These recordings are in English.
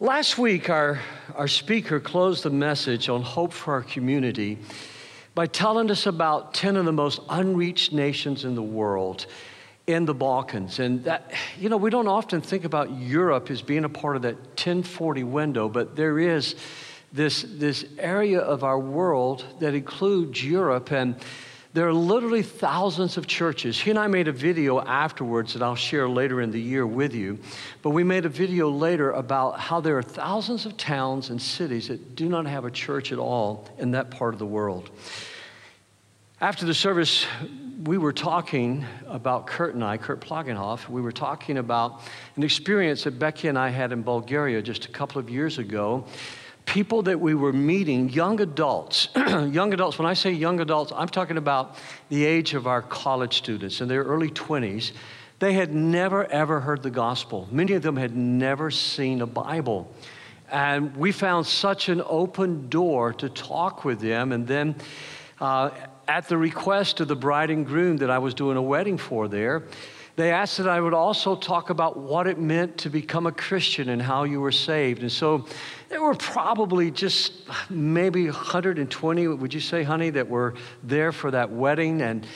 Last week, our, our speaker closed the message on hope for our community by telling us about 10 of the most unreached nations in the world in the Balkans. And that, you know, we don't often think about Europe as being a part of that 1040 window, but there is this, this area of our world that includes Europe. And there are literally thousands of churches. He and I made a video afterwards that I'll share later in the year with you. But we made a video later about how there are thousands of towns and cities that do not have a church at all in that part of the world. After the service, we were talking about Kurt and I, Kurt Plagenhoff, we were talking about an experience that Becky and I had in Bulgaria just a couple of years ago people that we were meeting, young adults, young adults, when I say young adults, I'm talking about the age of our college students in their early 20s. They had never, ever heard the gospel. Many of them had never seen a Bible. And we found such an open door to talk with them. And then, uh, at the request of the bride and groom that I was doing a wedding for there, they asked that I would also talk about what it meant to become a Christian and how you were saved. And so there were probably just maybe 120, would you say, honey, that were there for that wedding. And,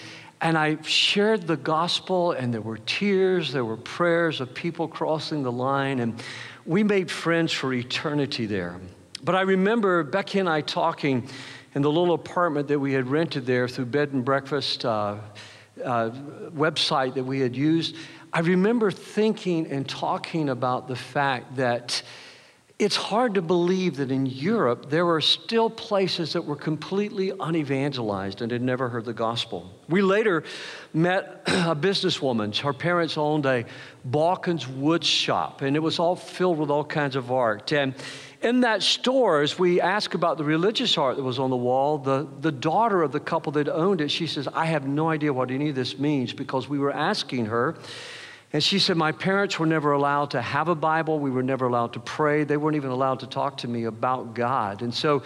and I shared the gospel, and there were tears, there were prayers of people crossing the line, and we made friends for eternity there. But I remember Becky and I talking in the little apartment that we had rented there through bed and breakfast. Uh, uh, website that we had used, I remember thinking and talking about the fact that it's hard to believe that in Europe there were still places that were completely unevangelized and had never heard the gospel. We later met a businesswoman. Her parents owned a Balkans wood shop, and it was all filled with all kinds of art. And in that store, as we ask about the religious art that was on the wall, the, the daughter of the couple that owned it, she says, I have no idea what any of this means because we were asking her. And she said, My parents were never allowed to have a Bible. We were never allowed to pray. They weren't even allowed to talk to me about God. And so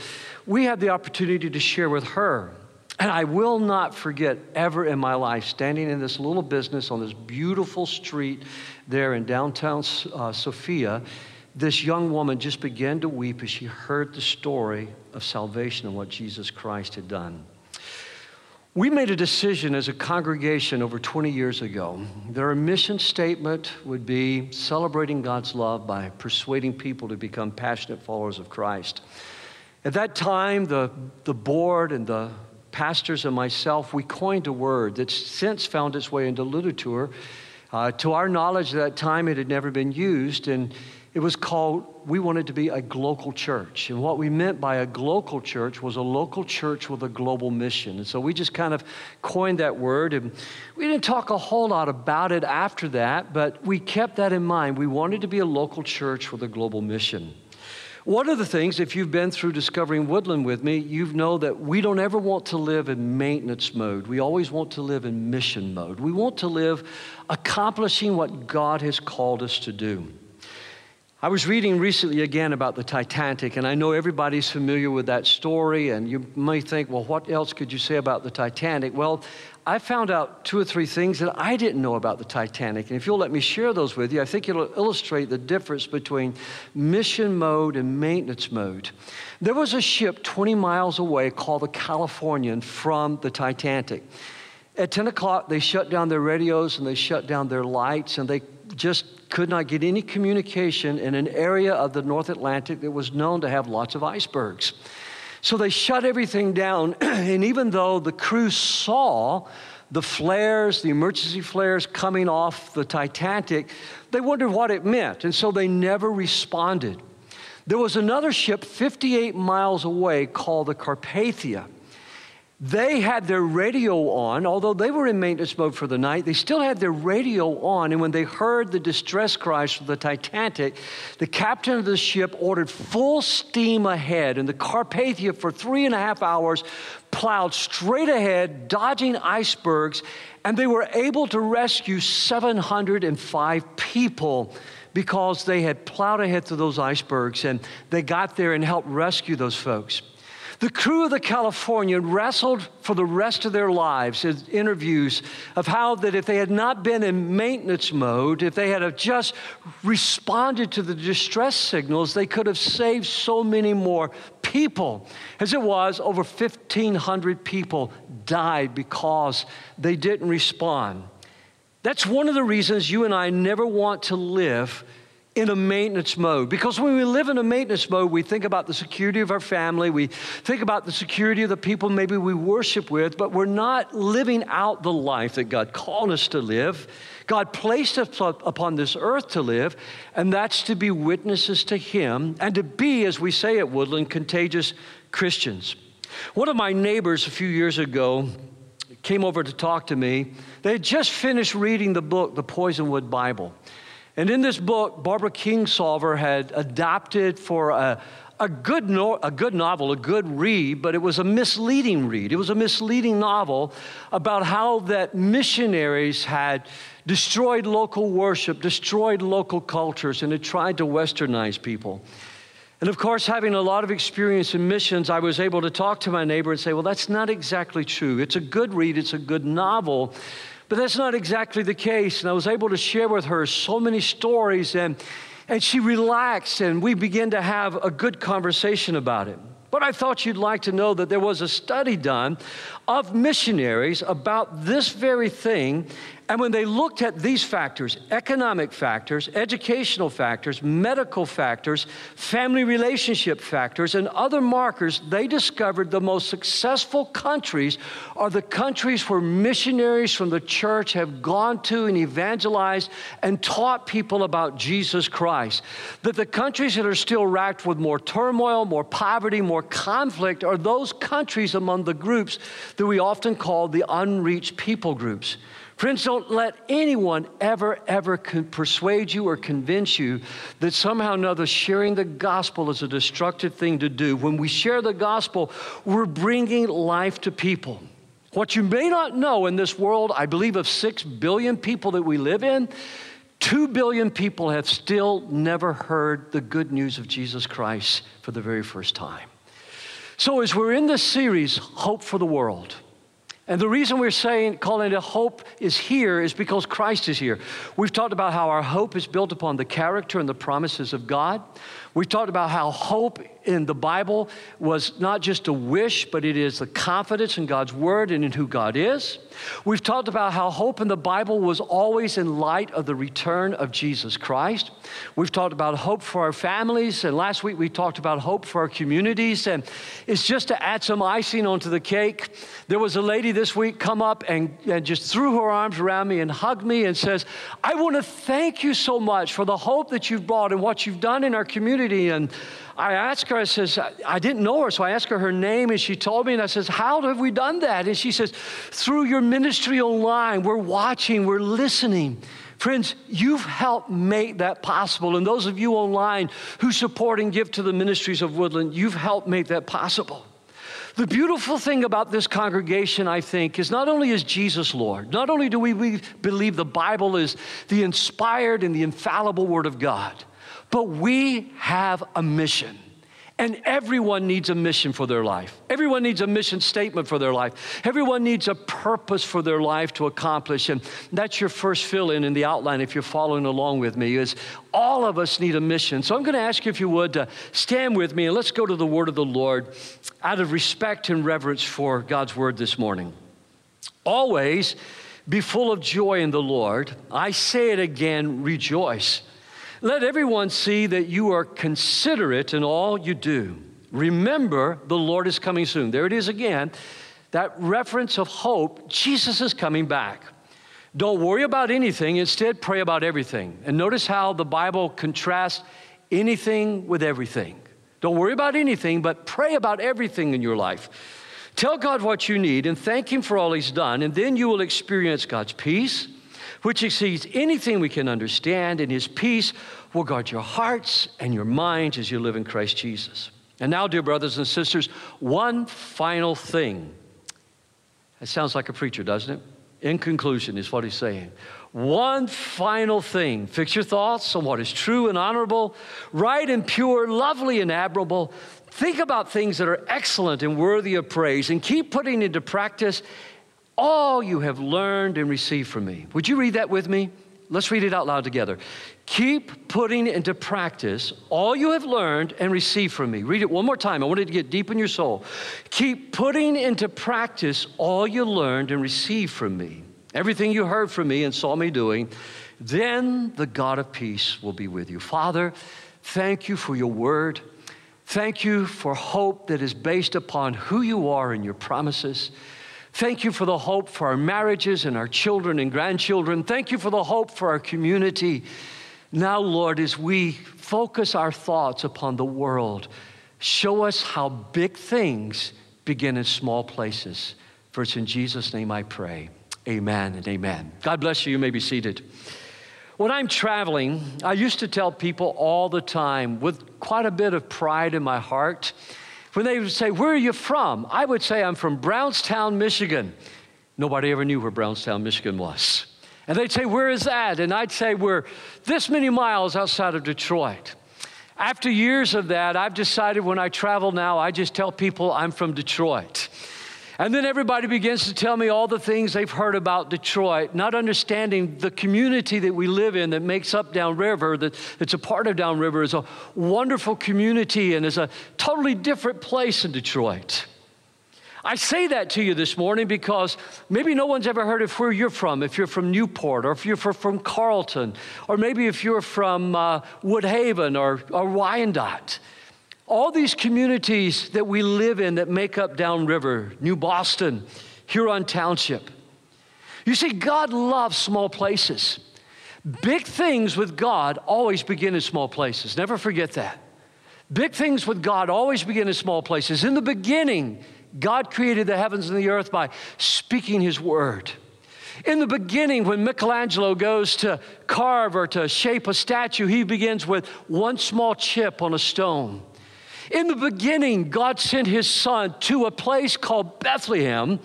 we had the opportunity to share with her. And I will not forget ever in my life standing in this little business on this beautiful street there in downtown uh, Sofia this young woman just began to weep as she heard the story of salvation and what Jesus Christ had done. We made a decision as a congregation over 20 years ago that our mission statement would be celebrating God's love by persuading people to become passionate followers of Christ. At that time, the, the board and the pastors and myself, we coined a word that's since found its way into literature. Uh, to our knowledge, at that time, it had never been used. And it was called, we wanted to be a global church. And what we meant by a global church was a local church with a global mission. And so we just kind of coined that word. And we didn't talk a whole lot about it after that, but we kept that in mind. We wanted to be a local church with a global mission. One of the things, if you've been through Discovering Woodland with me, you know that we don't ever want to live in maintenance mode. We always want to live in mission mode. We want to live accomplishing what God has called us to do. I was reading recently again about the Titanic, and I know everybody's familiar with that story, and you may think, well, what else could you say about the Titanic? Well, I found out two or three things that I didn't know about the Titanic. And if you'll let me share those with you, I think it'll illustrate the difference between mission mode and maintenance mode. There was a ship 20 miles away called the Californian from the Titanic. At 10 o'clock, they shut down their radios and they shut down their lights, and they just could not get any communication in an area of the North Atlantic that was known to have lots of icebergs. So they shut everything down, and even though the crew saw the flares, the emergency flares coming off the Titanic, they wondered what it meant, and so they never responded. There was another ship 58 miles away called the Carpathia. They had their radio on, although they were in maintenance mode for the night, they still had their radio on. And when they heard the distress cries from the Titanic, the captain of the ship ordered full steam ahead. And the Carpathia, for three and a half hours, plowed straight ahead, dodging icebergs. And they were able to rescue 705 people because they had plowed ahead through those icebergs and they got there and helped rescue those folks. The crew of the California wrestled for the rest of their lives in interviews of how that if they had not been in maintenance mode, if they had just responded to the distress signals, they could have saved so many more people. As it was, over 1,500 people died because they didn't respond. That's one of the reasons you and I never want to live in a maintenance mode. Because when we live in a maintenance mode, we think about the security of our family, we think about the security of the people maybe we worship with, but we're not living out the life that God called us to live. God placed us upon this earth to live, and that's to be witnesses to Him and to be, as we say at Woodland, contagious Christians. One of my neighbors a few years ago came over to talk to me. They had just finished reading the book, The Poisonwood Bible. And in this book, Barbara Kingsolver had adapted for a, a, good no, a good novel, a good read, but it was a misleading read. It was a misleading novel about how that missionaries had destroyed local worship, destroyed local cultures, and had tried to westernize people. And of course, having a lot of experience in missions, I was able to talk to my neighbor and say, well, that's not exactly true. It's a good read, it's a good novel, but that's not exactly the case. And I was able to share with her so many stories, and, and she relaxed, and we began to have a good conversation about it. But I thought you'd like to know that there was a study done of missionaries about this very thing, and when they looked at these factors economic factors, educational factors, medical factors, family relationship factors, and other markers they discovered the most successful countries are the countries where missionaries from the church have gone to and evangelized and taught people about Jesus Christ. That the countries that are still racked with more turmoil, more poverty, more conflict are those countries among the groups that we often call the unreached people groups. Friends, don't let anyone ever, ever persuade you or convince you that somehow or another sharing the gospel is a destructive thing to do. When we share the gospel, we're bringing life to people. What you may not know in this world, I believe of six billion people that we live in, two billion people have still never heard the good news of Jesus Christ for the very first time. So, as we're in this series, Hope for the World, and the reason we're saying, calling it hope is here is because Christ is here. We've talked about how our hope is built upon the character and the promises of God. We've talked about how hope in the Bible was not just a wish, but it is the confidence in God's word and in who God is. We've talked about how hope in the Bible was always in light of the return of Jesus Christ. We've talked about hope for our families, and last week we talked about hope for our communities. And it's just to add some icing onto the cake. There was a lady this week come up and, and just threw her arms around me and hugged me and says, I want to thank you so much for the hope that you've brought and what you've done in our community. And I asked her, I says, I didn't know her, so I asked her her name, and she told me, and I says, How have we done that? And she says, Through your ministry online, we're watching, we're listening. Friends, you've helped make that possible. And those of you online who support and give to the ministries of Woodland, you've helped make that possible. The beautiful thing about this congregation, I think, is not only is Jesus Lord, not only do we, we believe the Bible is the inspired and the infallible Word of God, but we have a mission. And everyone needs a mission for their life. Everyone needs a mission statement for their life. Everyone needs a purpose for their life to accomplish. And that's your first fill in in the outline if you're following along with me is all of us need a mission. So I'm going to ask you if you would to stand with me and let's go to the word of the Lord out of respect and reverence for God's word this morning. Always be full of joy in the Lord. I say it again, rejoice. Let everyone see that you are considerate in all you do. Remember, the Lord is coming soon. There it is again. That reference of hope, Jesus is coming back. Don't worry about anything, instead, pray about everything. And notice how the Bible contrasts anything with everything. Don't worry about anything, but pray about everything in your life. Tell God what you need and thank Him for all He's done, and then you will experience God's peace which exceeds anything we can understand, and his peace will guard your hearts and your minds as you live in Christ Jesus. And now, dear brothers and sisters, one final thing. It sounds like a preacher, doesn't it? In conclusion, is what he's saying. One final thing. Fix your thoughts on what is true and honorable, right and pure, lovely and admirable. Think about things that are excellent and worthy of praise and keep putting into practice all you have learned and received from me. Would you read that with me? Let's read it out loud together. Keep putting into practice all you have learned and received from me. Read it one more time. I want it to get deep in your soul. Keep putting into practice all you learned and received from me. Everything you heard from me and saw me doing, then the God of peace will be with you. Father, thank you for your word. Thank you for hope that is based upon who you are and your promises. Thank you for the hope for our marriages and our children and grandchildren. Thank you for the hope for our community. Now, Lord, as we focus our thoughts upon the world, show us how big things begin in small places. For it's in Jesus' name I pray. Amen and amen. God bless you. You may be seated. When I'm traveling, I used to tell people all the time with quite a bit of pride in my heart when they would say, Where are you from? I would say, I'm from Brownstown, Michigan. Nobody ever knew where Brownstown, Michigan was. And they'd say, Where is that? And I'd say, We're this many miles outside of Detroit. After years of that, I've decided when I travel now, I just tell people I'm from Detroit. And then everybody begins to tell me all the things they've heard about Detroit, not understanding the community that we live in that makes up Downriver, that, that's a part of Downriver, is a wonderful community and is a totally different place in Detroit. I say that to you this morning because maybe no one's ever heard of where you're from, if you're from Newport, or if you're from Carlton, or maybe if you're from uh, Woodhaven or, or Wyandotte. All these communities that we live in that make up Downriver, New Boston, Huron Township. You see, God loves small places. Big things with God always begin in small places. Never forget that. Big things with God always begin in small places. In the beginning, God created the heavens and the earth by speaking His word. In the beginning, when Michelangelo goes to carve or to shape a statue, he begins with one small chip on a stone. In the beginning, God sent his son to a place called Bethlehem,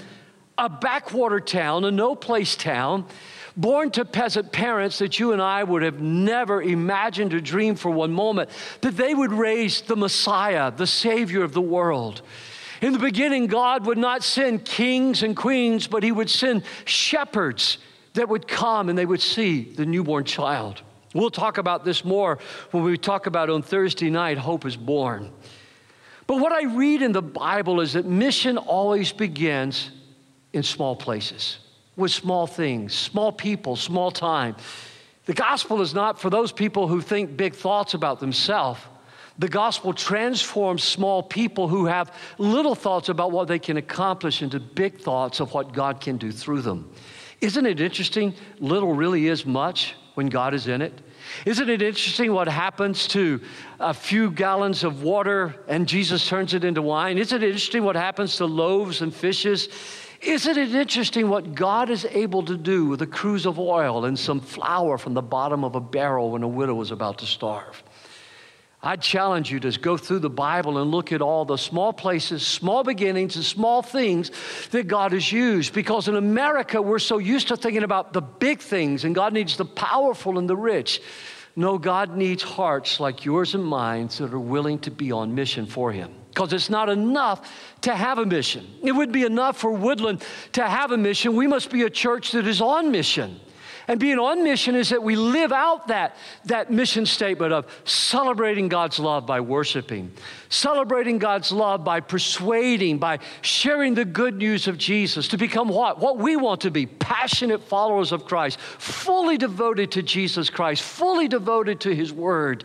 a backwater town, a no place town, born to peasant parents that you and I would have never imagined or dreamed for one moment, that they would raise the Messiah, the Savior of the world. In the beginning, God would not send kings and queens, but He would send shepherds that would come and they would see the newborn child. We'll talk about this more when we talk about on Thursday night, Hope is Born. But what I read in the Bible is that mission always begins in small places, with small things, small people, small time. The gospel is not for those people who think big thoughts about themselves. The gospel transforms small people who have little thoughts about what they can accomplish into big thoughts of what God can do through them. Isn't it interesting? Little really is much when God is in it. Isn't it interesting what happens to a few gallons of water and Jesus turns it into wine? Isn't it interesting what happens to loaves and fishes? Isn't it interesting what God is able to do with a cruse of oil and some flour from the bottom of a barrel when a widow was about to starve? I challenge you to go through the Bible and look at all the small places, small beginnings, and small things that God has used. Because in America, we're so used to thinking about the big things, and God needs the powerful and the rich. No, God needs hearts like yours and mine that are willing to be on mission for Him. Because it's not enough to have a mission. It would be enough for Woodland to have a mission. We must be a church that is on mission. And being on mission is that we live out that, that mission statement of celebrating God's love by worshiping, celebrating God's love by persuading, by sharing the good news of Jesus to become what? What we want to be passionate followers of Christ, fully devoted to Jesus Christ, fully devoted to His Word.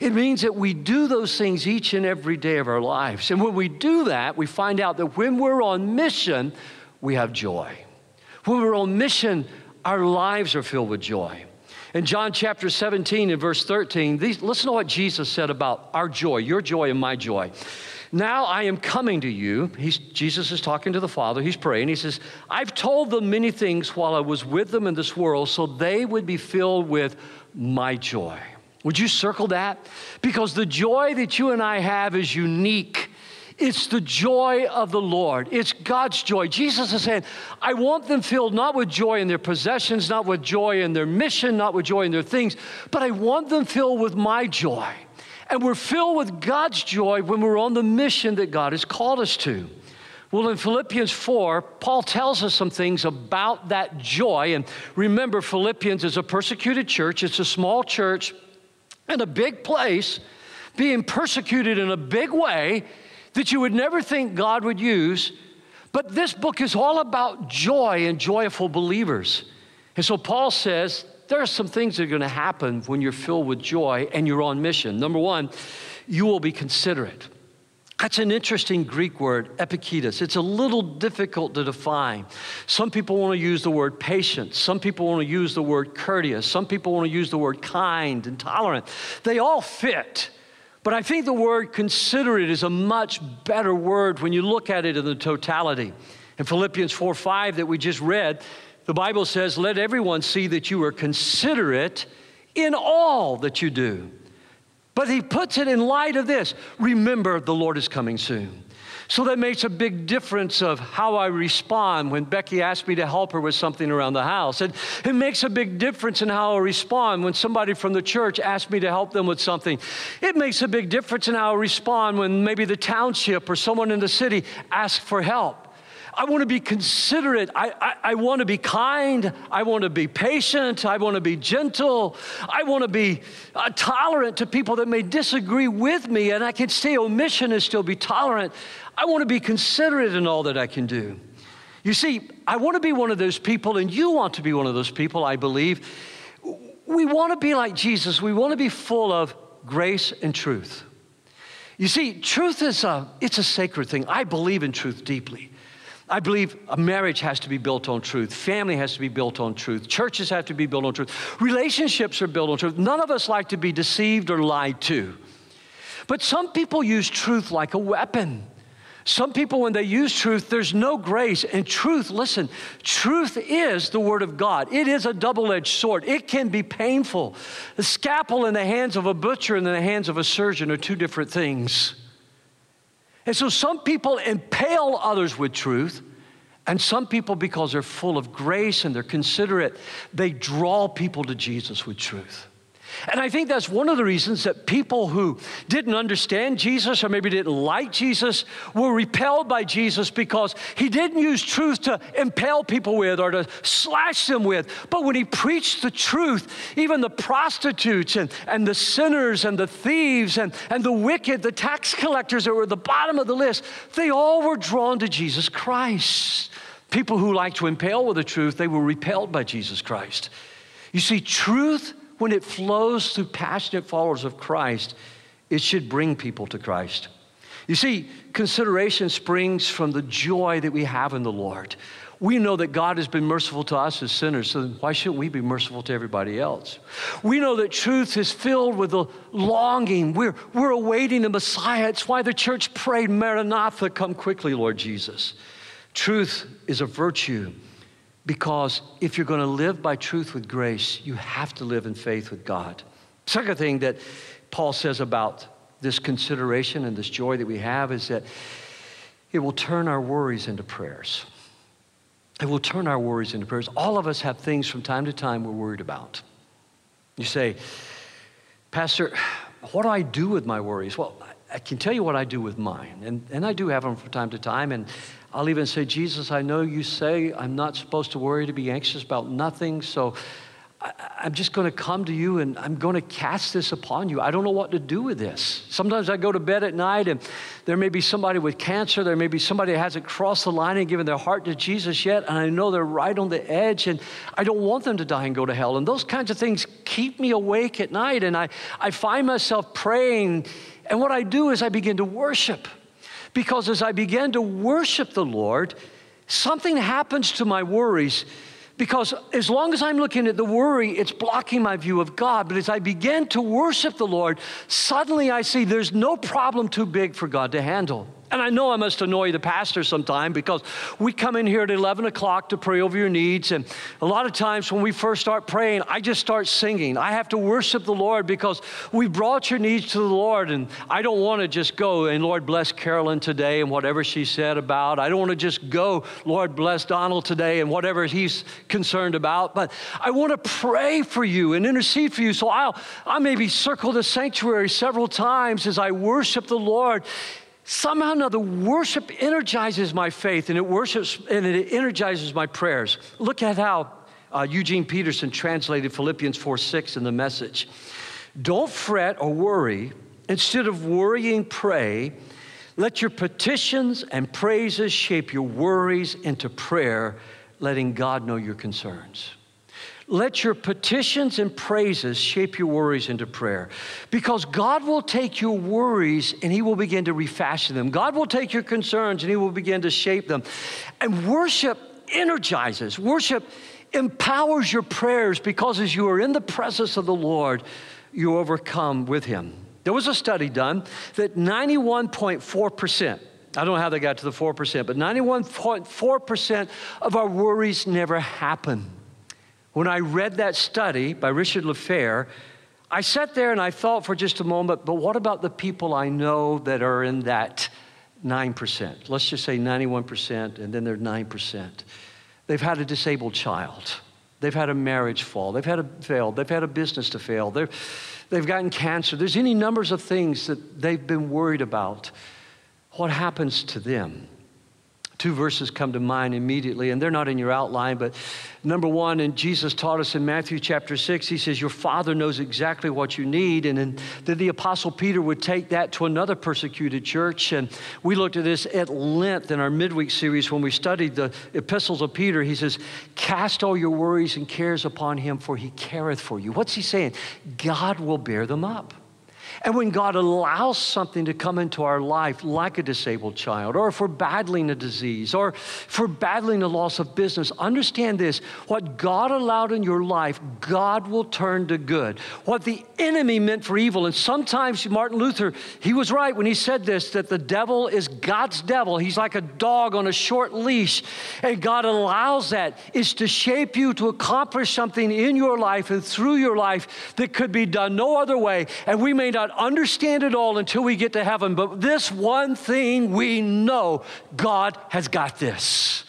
It means that we do those things each and every day of our lives. And when we do that, we find out that when we're on mission, we have joy. When we're on mission, our lives are filled with joy. In John chapter 17 and verse 13, these, listen to what Jesus said about our joy, your joy and my joy. Now I am coming to you. He's, Jesus is talking to the Father. He's praying. He says, I've told them many things while I was with them in this world so they would be filled with my joy. Would you circle that? Because the joy that you and I have is unique. It's the joy of the Lord. It's God's joy. Jesus is saying, I want them filled not with joy in their possessions, not with joy in their mission, not with joy in their things, but I want them filled with my joy. And we're filled with God's joy when we're on the mission that God has called us to. Well, in Philippians 4, Paul tells us some things about that joy. And remember, Philippians is a persecuted church, it's a small church in a big place, being persecuted in a big way that you would never think God would use. But this book is all about joy and joyful believers. And so Paul says there are some things that are going to happen when you're filled with joy and you're on mission. Number one, you will be considerate. That's an interesting Greek word, epikeitos. It's a little difficult to define. Some people want to use the word patient. Some people want to use the word courteous. Some people want to use the word kind and tolerant. They all fit. But I think the word considerate is a much better word when you look at it in the totality. In Philippians 4 5 that we just read, the Bible says, Let everyone see that you are considerate in all that you do. But he puts it in light of this remember, the Lord is coming soon. So that makes a big difference of how I respond when Becky asks me to help her with something around the house. And it makes a big difference in how I respond when somebody from the church asks me to help them with something. It makes a big difference in how I respond when maybe the township or someone in the city asks for help. I want to be considerate. I, I, I, want to be kind. I want to be patient. I want to be gentle. I want to be uh, tolerant to people that may disagree with me, and I can stay on mission and still be tolerant. I want to be considerate in all that I can do. You see, I want to be one of those people, and you want to be one of those people, I believe. We want to be like Jesus. We want to be full of grace and truth. You see, truth is a, it's a sacred thing. I believe in truth deeply. I believe a marriage has to be built on truth. Family has to be built on truth. Churches have to be built on truth. Relationships are built on truth. None of us like to be deceived or lied to. But some people use truth like a weapon. Some people, when they use truth, there's no grace. And truth, listen, truth is the Word of God. It is a double edged sword. It can be painful. The scalpel in the hands of a butcher and in the hands of a surgeon are two different things. And so some people impale others with truth, and some people, because they're full of grace and they're considerate, they draw people to Jesus with truth. And I think that's one of the reasons that people who didn't understand Jesus or maybe didn't like Jesus were repelled by Jesus because he didn't use truth to impale people with or to slash them with. But when he preached the truth, even the prostitutes and, and the sinners and the thieves and, and the wicked, the tax collectors that were at the bottom of the list, they all were drawn to Jesus Christ. People who like to impale with the truth, they were repelled by Jesus Christ. You see, truth when it flows through passionate followers of Christ, it should bring people to Christ. You see, consideration springs from the joy that we have in the Lord. We know that God has been merciful to us as sinners, so why shouldn't we be merciful to everybody else? We know that truth is filled with a longing. We're, we're awaiting the Messiah. It's why the church prayed, Maranatha, come quickly, Lord Jesus. Truth is a virtue because if you're going to live by truth with grace, you have to live in faith with God. Second thing that Paul says about this consideration and this joy that we have is that it will turn our worries into prayers. It will turn our worries into prayers. All of us have things from time to time we're worried about. You say, Pastor, what do I do with my worries? Well, I can tell you what I do with mine. And, and I do have them from time to time. And I'll even say, Jesus, I know you say I'm not supposed to worry, to be anxious about nothing. So I, am just going to come to you and I'm going to cast this upon you. I don't know what to do with this. Sometimes I go to bed at night and there may be somebody with cancer. There may be somebody that hasn't crossed the line and given their heart to Jesus yet. And I know they're right on the edge and I don't want them to die and go to hell. And those kinds of things keep me awake at night. And I, I find myself praying. And what I do is I begin to worship. Because as I began to worship the Lord, something happens to my worries. Because as long as I'm looking at the worry, it's blocking my view of God. But as I begin to worship the Lord, suddenly I see there's no problem too big for God to handle. And I know I must annoy the pastor sometime because we come in here at 11 o'clock to pray over your needs. And a lot of times when we first start praying, I just start singing. I have to worship the Lord because we brought your needs to the Lord. And I don't want to just go and Lord bless Carolyn today and whatever she said about. I don't want to just go, Lord bless Donald today and whatever he's concerned about. But I want to pray for you and intercede for you. So I'll, I maybe circle the sanctuary several times as I worship the Lord somehow or another, worship energizes my faith and it worships and it energizes my prayers. Look at how uh, Eugene Peterson translated Philippians 4 6 in the message. Don't fret or worry. Instead of worrying, pray. Let your petitions and praises shape your worries into prayer, letting God know your concerns. Let your petitions and praises shape your worries into prayer because God will take your worries and He will begin to refashion them. God will take your concerns and He will begin to shape them. And worship energizes, worship empowers your prayers because as you are in the presence of the Lord, you overcome with Him. There was a study done that 91.4%, I don't know how they got to the 4%, but 91.4% of our worries never happen. When I read that study by Richard Leffer, I sat there and I thought for just a moment, but what about the people I know that are in that 9%? Let's just say 91%, and then they're 9%. They've had a disabled child. They've had a marriage fall. They've had a fail. They've had a business to fail. They've, they've gotten cancer. There's any numbers of things that they've been worried about. What happens to them? Two verses come to mind immediately, and they're not in your outline, but number one, and Jesus taught us in Matthew chapter 6, he says, Your Father knows exactly what you need. And then, then the Apostle Peter would take that to another persecuted church. And we looked at this at length in our midweek series when we studied the epistles of Peter. He says, Cast all your worries and cares upon him, for he careth for you. What's he saying? God will bear them up. And when God allows something to come into our life, like a disabled child, or if we're battling a disease, or if we're battling a loss of business, understand this what God allowed in your life, God will turn to good. What the enemy meant for evil, and sometimes Martin Luther, he was right when he said this that the devil is God's devil. He's like a dog on a short leash, and God allows that is to shape you to accomplish something in your life and through your life that could be done no other way. And we may not not understand it all until we get to heaven, but this one thing we know God has got this.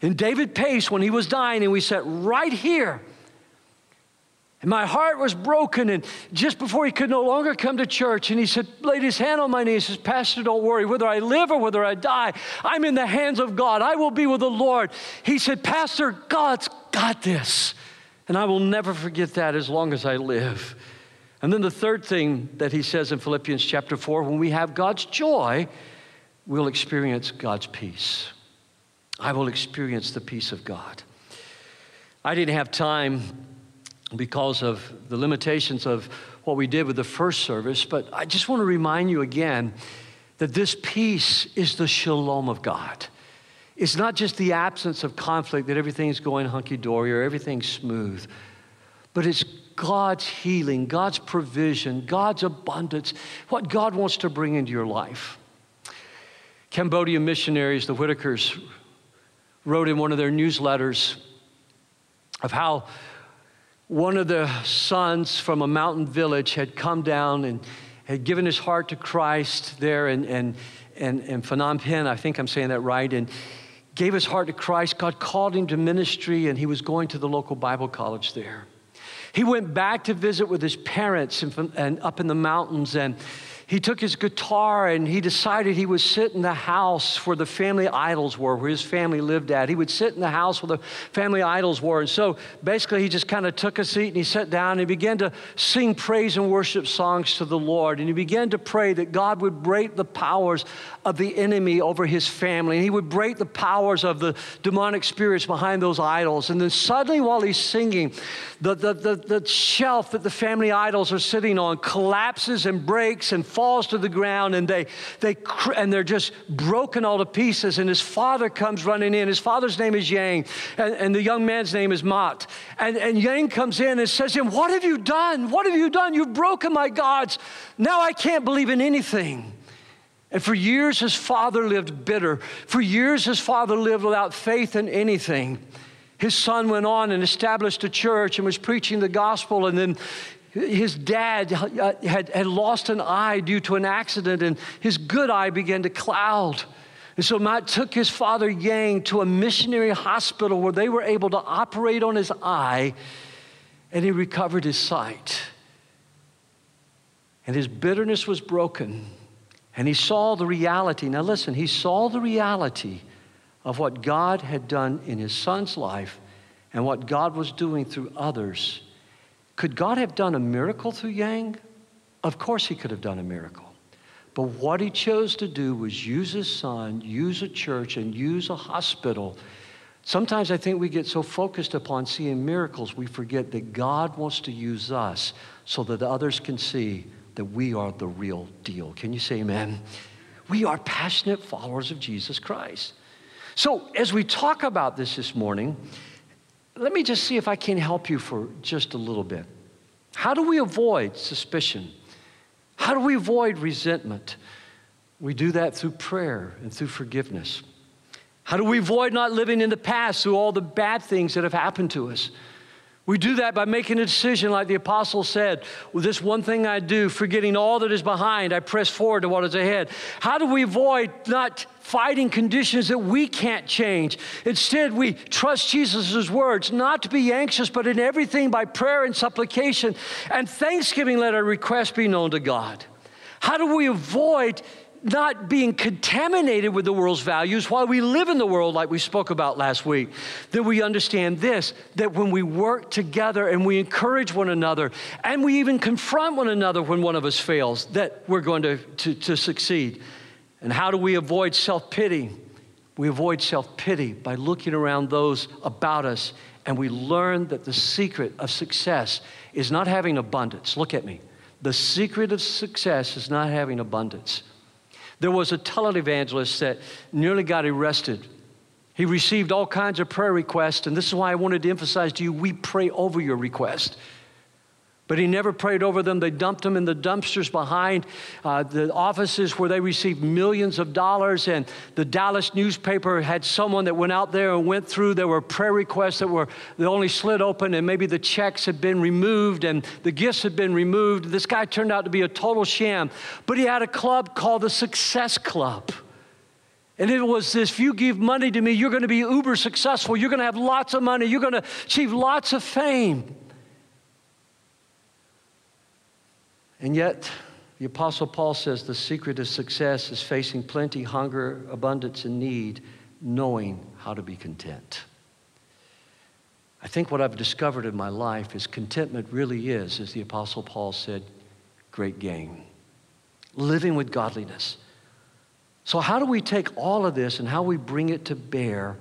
And David Pace, when he was dying, and we sat right here. And my heart was broken. And just before he could no longer come to church, and he said, laid his hand on my knee says, Pastor, don't worry. Whether I live or whether I die, I'm in the hands of God. I will be with the Lord. He said, Pastor, God's got this. And I will never forget that as long as I live. And then the third thing that he says in Philippians chapter 4 when we have God's joy, we'll experience God's peace. I will experience the peace of God. I didn't have time because of the limitations of what we did with the first service, but I just want to remind you again that this peace is the shalom of God. It's not just the absence of conflict, that everything's going hunky dory or everything's smooth, but it's God's healing, God's provision, God's abundance, what God wants to bring into your life. Cambodian missionaries, the Whitakers, wrote in one of their newsletters of how one of the sons from a mountain village had come down and had given his heart to Christ there in, in, in, in Phnom Penh, I think I'm saying that right, and gave his heart to Christ. God called him to ministry, and he was going to the local Bible college there. He went back to visit with his parents and, and up in the mountains and he took his guitar and he decided he would sit in the house where the family idols were, where his family lived at. He would sit in the house where the family idols were. And so basically, he just kind of took a seat and he sat down and he began to sing praise and worship songs to the Lord. And he began to pray that God would break the powers of the enemy over his family. And he would break the powers of the demonic spirits behind those idols. And then suddenly, while he's singing, the, the, the, the shelf that the family idols are sitting on collapses and breaks and falls falls to the ground and they, they and they're just broken all to pieces. And his father comes running in. His father's name is yang and, and the young man's name is Matt and, and yang comes in and says to him what have you done? What have you done? You've broken my gods. Now i can't believe in anything. And for years, his father lived bitter. For years, his father lived without faith in anything. His son went on and established a church and was preaching the gospel. And then his dad had, had lost an eye due to an accident, and his good eye began to cloud. And so Matt took his father Yang to a missionary hospital where they were able to operate on his eye, and he recovered his sight. And his bitterness was broken, and he saw the reality. Now, listen, he saw the reality of what God had done in his son's life and what God was doing through others could God have done a miracle through Yang? Of course, he could have done a miracle. But what he chose to do was use his son, use a church, and use a hospital. Sometimes I think we get so focused upon seeing miracles, we forget that God wants to use us so that others can see that we are the real deal. Can you say amen? We are passionate followers of Jesus Christ. So, as we talk about this this morning, let me just see if I can help you for just a little bit. How do we avoid suspicion? How do we avoid resentment? We do that through prayer and through forgiveness. How do we avoid not living in the past through all the bad things that have happened to us? We do that by making a decision, like the apostle said, with this one thing I do, forgetting all that is behind, I press forward to what is ahead. How do we avoid not fighting conditions that we can't change. Instead, we trust Jesus' words, not to be anxious, but in everything by prayer and supplication and thanksgiving, let our requests be known to God. How do we avoid not being contaminated with the world's values while we live in the world, like we spoke about last week, that we understand this that when we work together and we encourage one another and we even confront one another when one of us fails, that we're going to, to, to succeed. And how do we avoid self pity? We avoid self pity by looking around those about us and we learn that the secret of success is not having abundance. Look at me. The secret of success is not having abundance. There was a televangelist that nearly got arrested. He received all kinds of prayer requests, and this is why I wanted to emphasize to you we pray over your request but he never prayed over them. They dumped them in the dumpsters behind uh, the offices where they received millions of dollars. And the Dallas newspaper had someone that went out there and went through. There were prayer requests that were they only slid open, and maybe the checks had been removed and the gifts had been removed. This guy turned out to be a total sham. But he had a club called the Success Club. And it was this if you give money to me, you're going to be uber successful. You're going to have lots of money. You're going to achieve lots of fame. And yet, the Apostle Paul says the secret of success is facing plenty, hunger, abundance, and need, knowing how to be content. I think what I've discovered in my life is contentment really is, as the Apostle Paul said, great gain. Living with godliness. So, how do we take all of this and how we bring it to bear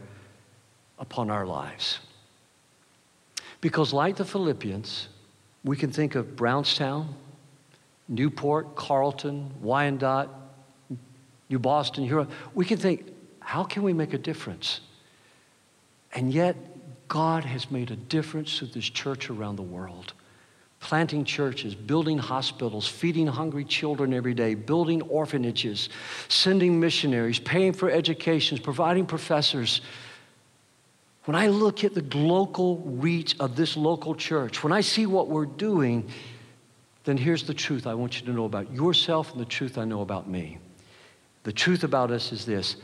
upon our lives? Because, like the Philippians, we can think of Brownstown, Newport, Carlton, Wyandotte, New Boston, Huron, we can think, how can we make a difference? And yet, God has made a difference through this church around the world. Planting churches, building hospitals, feeding hungry children every day, building orphanages, sending missionaries, paying for educations, providing professors. When I look at the local reach of this local church, when I see what we're doing, then here's the truth I want you to know about yourself and the truth I know about me. The truth about us is this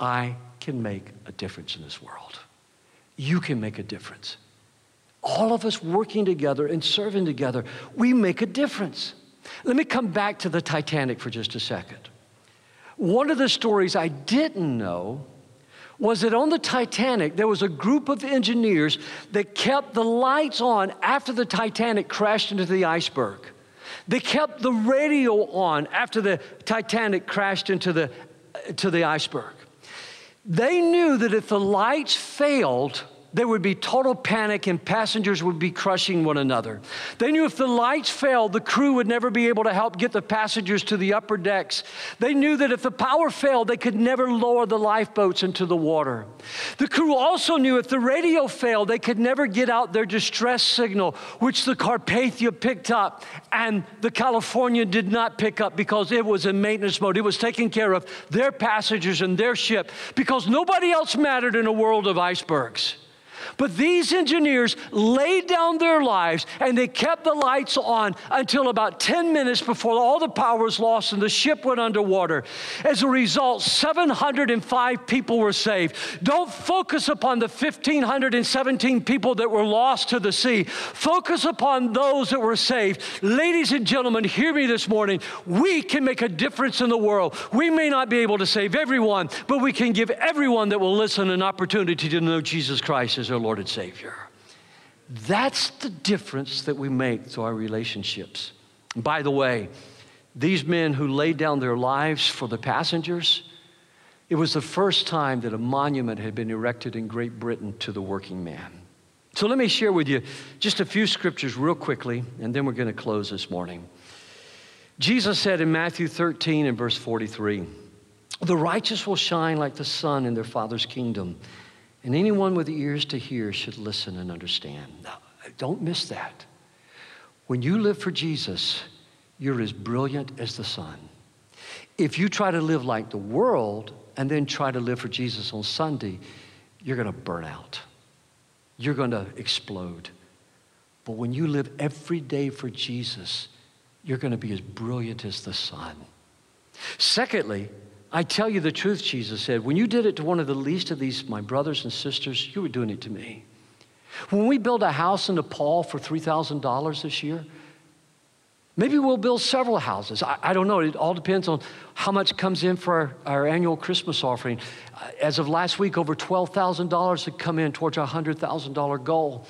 I can make a difference in this world. You can make a difference. All of us working together and serving together, we make a difference. Let me come back to the Titanic for just a second. One of the stories I didn't know was that on the Titanic, there was a group of engineers that kept the lights on after the Titanic crashed into the iceberg. They kept the radio on after the Titanic crashed into the, to the iceberg. They knew that if the lights failed, there would be total panic and passengers would be crushing one another. They knew if the lights failed, the crew would never be able to help get the passengers to the upper decks. They knew that if the power failed, they could never lower the lifeboats into the water. The crew also knew if the radio failed, they could never get out their distress signal, which the Carpathia picked up and the California did not pick up because it was in maintenance mode. It was taking care of their passengers and their ship because nobody else mattered in a world of icebergs. But these engineers laid down their lives and they kept the lights on until about 10 minutes before all the power was lost and the ship went underwater. As a result, 705 people were saved. Don't focus upon the 1,517 people that were lost to the sea. Focus upon those that were saved. Ladies and gentlemen, hear me this morning. We can make a difference in the world. We may not be able to save everyone, but we can give everyone that will listen an opportunity to know Jesus Christ as our Lord and Savior. That's the difference that we make to our relationships. By the way, these men who laid down their lives for the passengers, it was the first time that a monument had been erected in Great Britain to the working man. So let me share with you just a few scriptures real quickly, and then we're going to close this morning. Jesus said in Matthew 13 and verse 43, The righteous will shine like the sun in their Father's kingdom. And anyone with ears to hear should listen and understand. Now, don't miss that. When you live for Jesus, you're as brilliant as the sun. If you try to live like the world and then try to live for Jesus on Sunday, you're going to burn out. You're going to explode. But when you live every day for Jesus, you're going to be as brilliant as the sun. Secondly, I tell you the truth, Jesus said. When you did it to one of the least of these, my brothers and sisters, you were doing it to me. When we build a house in Nepal for $3,000 this year, maybe we'll build several houses. I, I, don't know. It all depends on how much comes in for our, our annual Christmas offering. Uh, as of last week, over $12,000 had come in towards our $100,000 goal.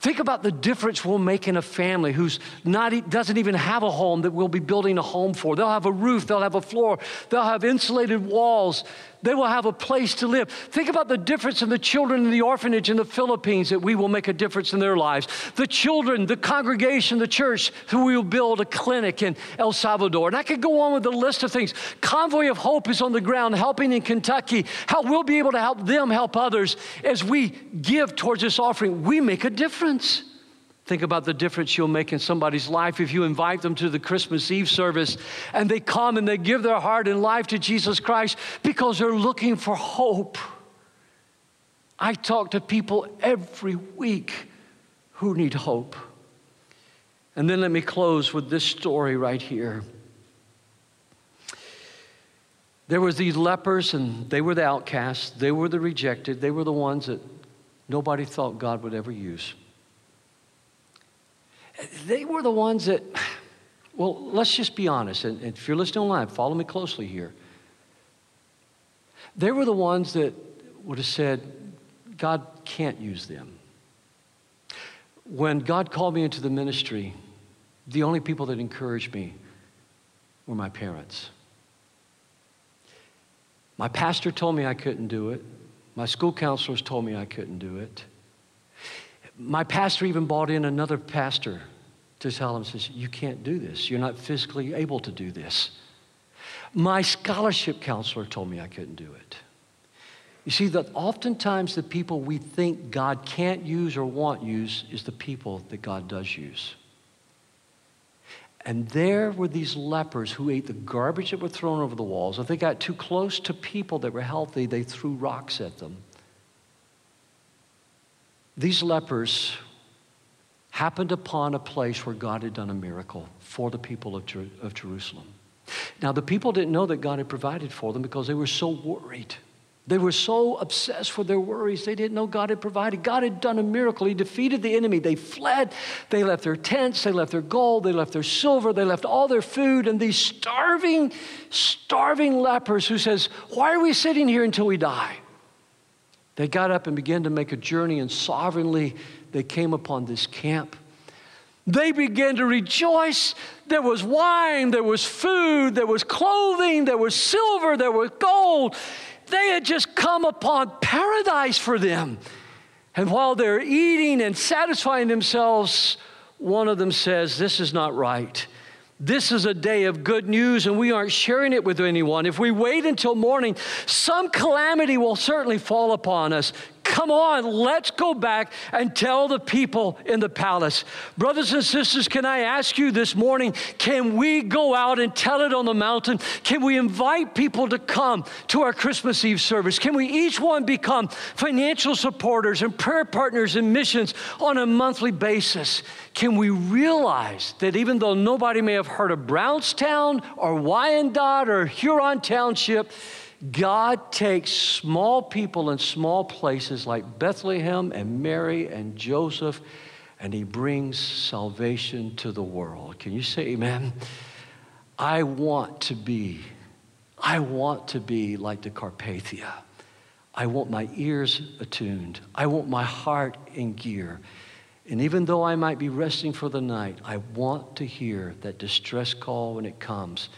Think about the difference we'll make in a family who's not, doesn't even have a home that we'll be building a home for. They'll have a roof, they'll have a floor, they'll have insulated walls, they will have a place to live. Think about the difference in the children in the orphanage in the Philippines that we will make a difference in their lives. The children, the congregation, the church, who we will build a clinic in El Salvador. And I could go on with a list of things. Convoy of Hope is on the ground helping in Kentucky. How we'll be able to help them help others as we give towards this offering. We make a difference. Think about the difference you'll make in somebody's life if you invite them to the Christmas Eve service and they come and they give their heart and life to Jesus Christ because they're looking for hope. I talk to people every week who need hope. And then let me close with this story right here. There was these lepers and they were the outcasts, they were the rejected, they were the ones that nobody thought God would ever use they were the ones that, well, let's just be honest. And if you're listening online, follow me closely here. They were the ones that would have said, God can't use them. When God called me into the ministry, the only people that encouraged me were my parents. My pastor told me I couldn't do it. My school counselors told me I couldn't do it. My pastor even brought in another pastor to tell him, says, You can't do this. You're not physically able to do this. My scholarship counselor told me I couldn't do it. You see, that oftentimes the people we think God can't use or won't use is the people that God does use. And there were these lepers who ate the garbage that were thrown over the walls. If they got too close to people that were healthy, they threw rocks at them. These lepers happened upon a place where God had done a miracle for the people of, Jer- of Jerusalem. Now, the people didn't know that God had provided for them because they were so worried. They were so obsessed with their worries, they didn't know God had provided. God had done a miracle. He defeated the enemy. They fled. They left their tents. They left their gold. They left their silver. They left all their food. And these starving, starving lepers who says, Why are we sitting here until we die? They got up and began to make a journey, and sovereignly they came upon this camp. They began to rejoice. There was wine, there was food, there was clothing, there was silver, there was gold. They had just come upon paradise for them. And while they're eating and satisfying themselves, one of them says, This is not right. This is a day of good news, and we aren't sharing it with anyone. If we wait until morning, some calamity will certainly fall upon us. Come on, let's go back and tell the people in the palace. Brothers and sisters, can I ask you this morning can we go out and tell it on the mountain? Can we invite people to come to our Christmas Eve service? Can we each one become financial supporters and prayer partners in missions on a monthly basis? Can we realize that even though nobody may have heard of Brownstown or Wyandotte or Huron Township, God takes small people in small places like Bethlehem and Mary and Joseph, and he brings salvation to the world. Can you say amen? I want to be, I want to be like the Carpathia. I want my ears attuned. I want my heart in gear. And even though I might be resting for the night, I want to hear that distress call when it comes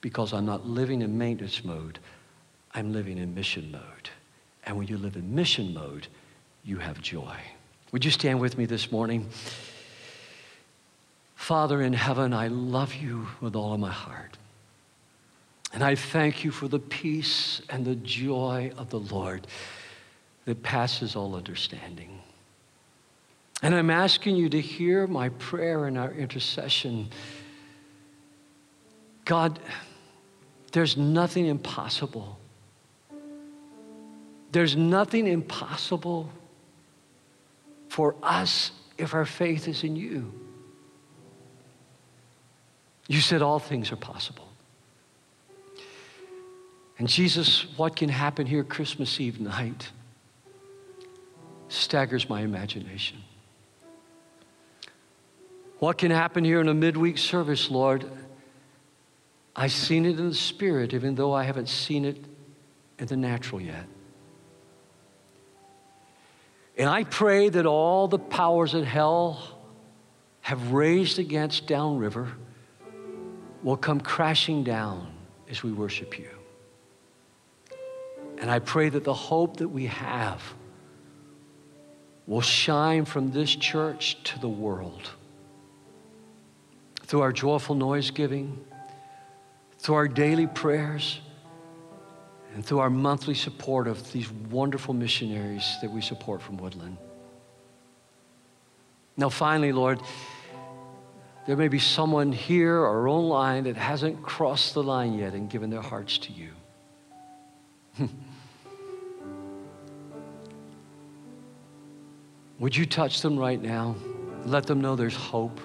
because I'm not living in maintenance mode. I'm living in mission mode. And when you live in mission mode, you have joy. Would you stand with me this morning? Father in heaven, I love you with all of my heart. And I thank you for the peace and the joy of the Lord that passes all understanding. And I'm asking you to hear my prayer and our intercession. God, there's nothing impossible there's nothing impossible for us if our faith is in you. You said all things are possible. And Jesus, what can happen here Christmas Eve night staggers my imagination. What can happen here in a midweek service, Lord? I've seen it in the spirit, even though I haven't seen it in the natural yet. And I pray that all the powers in hell have raised against downriver will come crashing down as we worship you. And I pray that the hope that we have will shine from this church to the world through our joyful noise giving, through our daily prayers and through our monthly support of these wonderful missionaries that we support from Woodland. Now, finally, Lord, there may be someone here or online that hasn't crossed the line yet and given their hearts to you. Would you touch them right now? Let them know there's hope.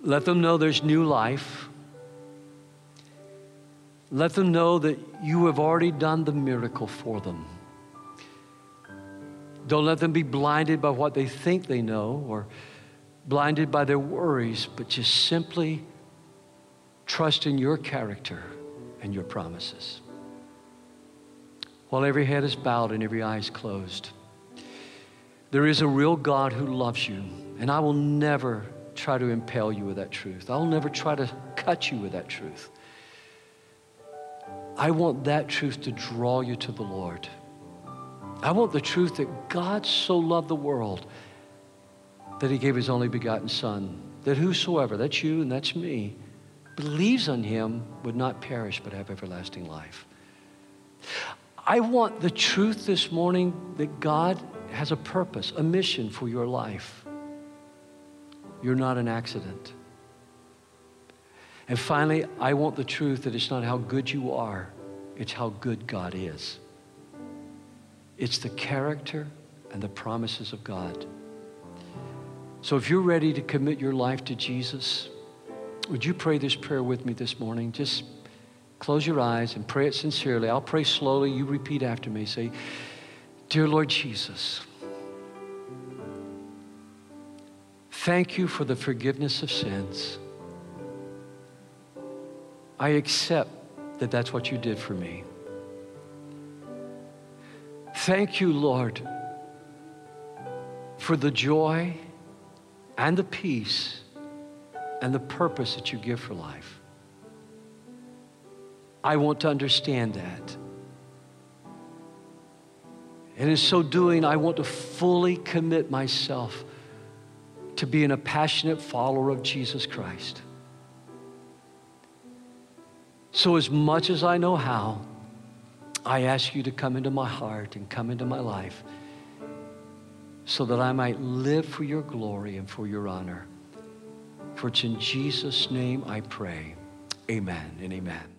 Let them know there's new life. Let them know that you have already done the miracle for them. Don't let them be blinded by what they think they know or blinded by their worries, but just simply trust in your character and your promises. While every head is bowed and every eye is closed, there is a real God who loves you, and I will never try to impel you with that truth. I'll never try to cut you with that truth. I want that truth to draw you to the Lord. I want the truth that God so loved the world that he gave his only begotten Son, that whosoever, that's you and that's me, believes on him would not perish but have everlasting life. I want the truth this morning that God has a purpose, a mission for your life. You're not an accident. And finally, I want the truth that it's not how good you are, it's how good God is. It's the character and the promises of God. So if you're ready to commit your life to Jesus, would you pray this prayer with me this morning? Just close your eyes and pray it sincerely. I'll pray slowly. You repeat after me. Say, Dear Lord Jesus, thank you for the forgiveness of sins. I accept that that's what you did for me. Thank you, Lord, for the joy and the peace and the purpose that you give for life. I want to understand that. And in so doing, I want to fully commit myself to being a passionate follower of Jesus Christ. So, as much as I know how, I ask you to come into my heart and come into my life so that I might live for your glory and for your honor. For it's in Jesus' name I pray. Amen and amen.